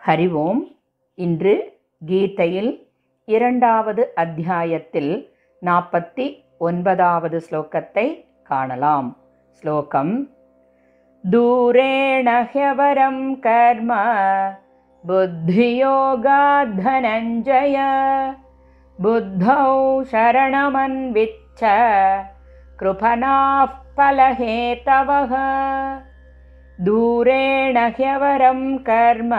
ஹரி ஓம் இன்று கீதையில் இரண்டாவது அத்தியாயத்தில் நாற்பத்தி ஒன்பதாவது ஸ்லோகத்தை காணலாம் ஸ்லோகம் தூரேண ஹ்யவரம் கர்ம புத்தியோகாத் தனஞ்சய புத்தௌ சரணமன்விச்ச कृपणाः फलहेतवः दूरेण ह्यवरं कर्म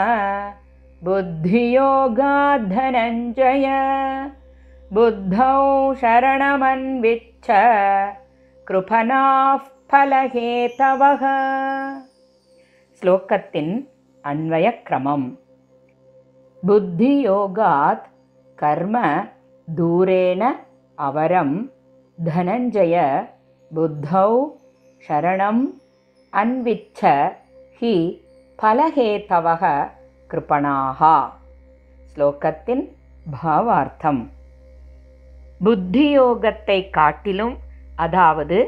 बुद्धियोगाद्धनञ्जय बुद्धौ शरणमन्विच्छ कृपणाः फलहेतवः ஸ்லோகத்தின் அன்வயக்கிரமம் புத்தியோகாத் கர்ம தூரேன அவரம் धनञ्जय बुद्धौ शरणम् அன்விச்ச ஹி பலஹேதவக கிருபணாகா ஸ்லோகத்தின் பாவார்த்தம். புத்தியோகத்தை காட்டிலும் அதாவது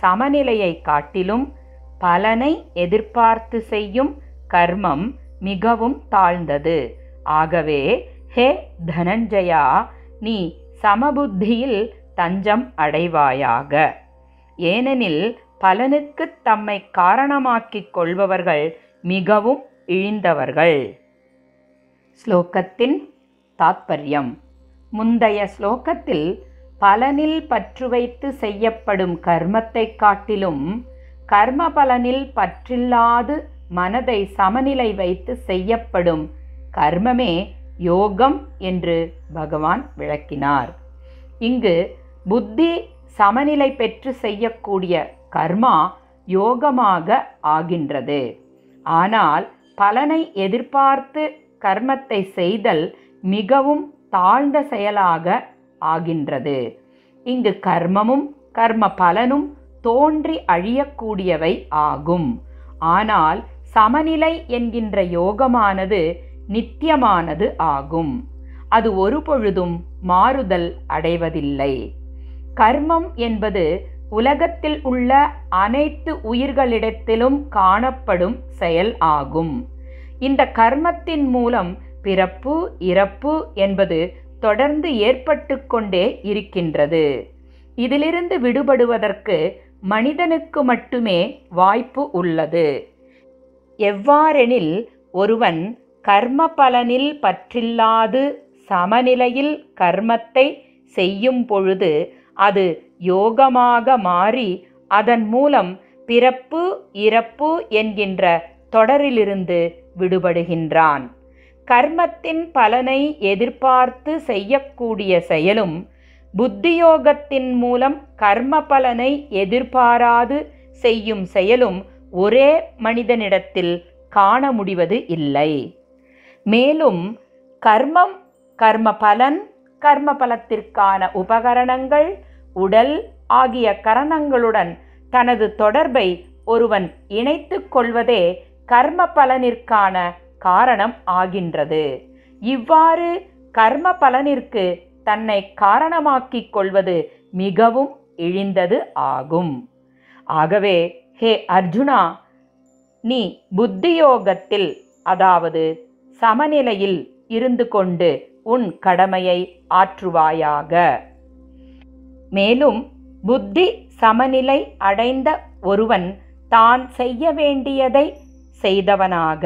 சமநிலையை காட்டிலும் பலனை எதிர்பார்த்து செய்யும் கர்மம் மிகவும் தாழ்ந்தது. ஆகவே ஹே தனஞ்சயா நீ சமபுத்தியில் தஞ்சம் அடைவாயாக. ஏனெனில் பலனுக்கு தம்மை காரணமாக்கிக் கொள்பவர்கள் மிகவும் இழிந்தவர்கள் ஸ்லோகத்தின் தாத்பரியம். முந்தைய ஸ்லோகத்தில் பலனில் பற்று வைத்து செய்யப்படும் கர்மத்தை காட்டிலும் கர்ம பலனில் பற்றில்லாது மனதை சமநிலை வைத்து செய்யப்படும் கர்மமே யோகம் என்று பகவான் விளக்கினார். இங்கு புத்தி சமநிலை பெற்று செய்யக்கூடிய கர்மா யோகமாக ஆகின்றது. ஆனால் பலனை எதிர்பார்த்து கர்மத்தை செய்தல் மிகவும் தாழ்ந்த செயலாக ஆகின்றது. இங்கு கர்மமும் கர்ம பலனும் தோன்றி அழியக்கூடியவை ஆகும். ஆனால் சமநிலை என்கின்ற யோகமானது நித்தியமானது ஆகும். அது ஒரு பொழுதும் மாறுதல் அடைவதில்லை. கர்மம் என்பது உலகத்தில் உள்ள அனைத்து உயிர்களிடத்திலும் காணப்படும் செயல் ஆகும். இந்த கர்மத்தின் மூலம் பிறப்பு இறப்பு என்பது தொடர்ந்து ஏற்பட்டு கொண்டே இருக்கின்றது. இதிலிருந்து விடுபடுவதற்கு மனிதனுக்கு மட்டுமே வாய்ப்பு உள்ளது. எவ்வாறெனில் ஒருவன் கர்ம பலனில் பற்றில்லாது சமநிலையில் கர்மத்தை செய்யும் பொழுது அது யோகமாக மாறி அதன் மூலம் பிறப்பு இறப்பு என்கின்ற தொடரிலிருந்து விடுபடுகின்றான். கர்மத்தின் பலனை எதிர்பார்த்து செய்யக்கூடிய செயலும் புத்தியோகத்தின் மூலம் கர்ம பலனை எதிர்பாராது செய்யும் செயலும் ஒரே மனிதனிடத்தில் காண முடிவது இல்லை. மேலும் கர்மம் கர்ம பலன் கர்ம பலத்திற்கான உபகரணங்கள் உடல் ஆகிய கரணங்களுடன் தனது தொடர்பை ஒருவன் இணைத்து கொள்வதே கர்ம பலனிற்கான காரணம் ஆகின்றது. இவ்வாறு கர்ம பலனிற்கு தன்னை காரணமாக்கிக் கொள்வது மிகவும் இழிந்தது ஆகும். ஆகவே ஹே அர்ஜுனா நீ புத்தியோகத்தில் அதாவது சமநிலையில் இருந்து கொண்டு உன் கடமையை ஆற்றுவாயாக. மேலும் புத்தி சமநிலை அடைந்த ஒருவன் தான் செய்ய வேண்டியதை செய்தவனாக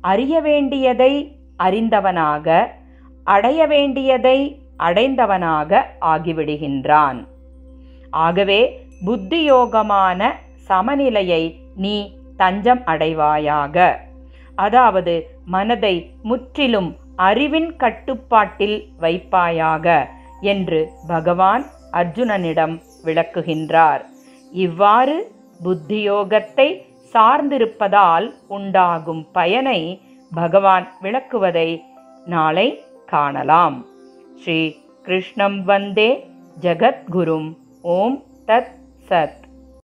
அறிய வேண்டியதை அறிந்தவனாக அடைய வேண்டியதை அடைந்தவனாக ஆகிவிடுகின்றான். ஆகவே புத்தியோகமான சமநிலையை நீ தஞ்சம் அடைவாயாக. அதாவது மனதை முற்றிலும் அறிவின் கட்டுப்பாட்டில் வைப்பாயாக என்று பகவான் அர்ஜுனனிடம் விளக்குகின்றார். இவ்வாறு புத்தியோகத்தை சார்ந்திருப்பதால் உண்டாகும் பயனை பகவான் விளக்குவதை நாளை காணலாம். ஸ்ரீ கிருஷ்ணம் வந்தே ஜகத்குரும் ஓம் தத் சத்.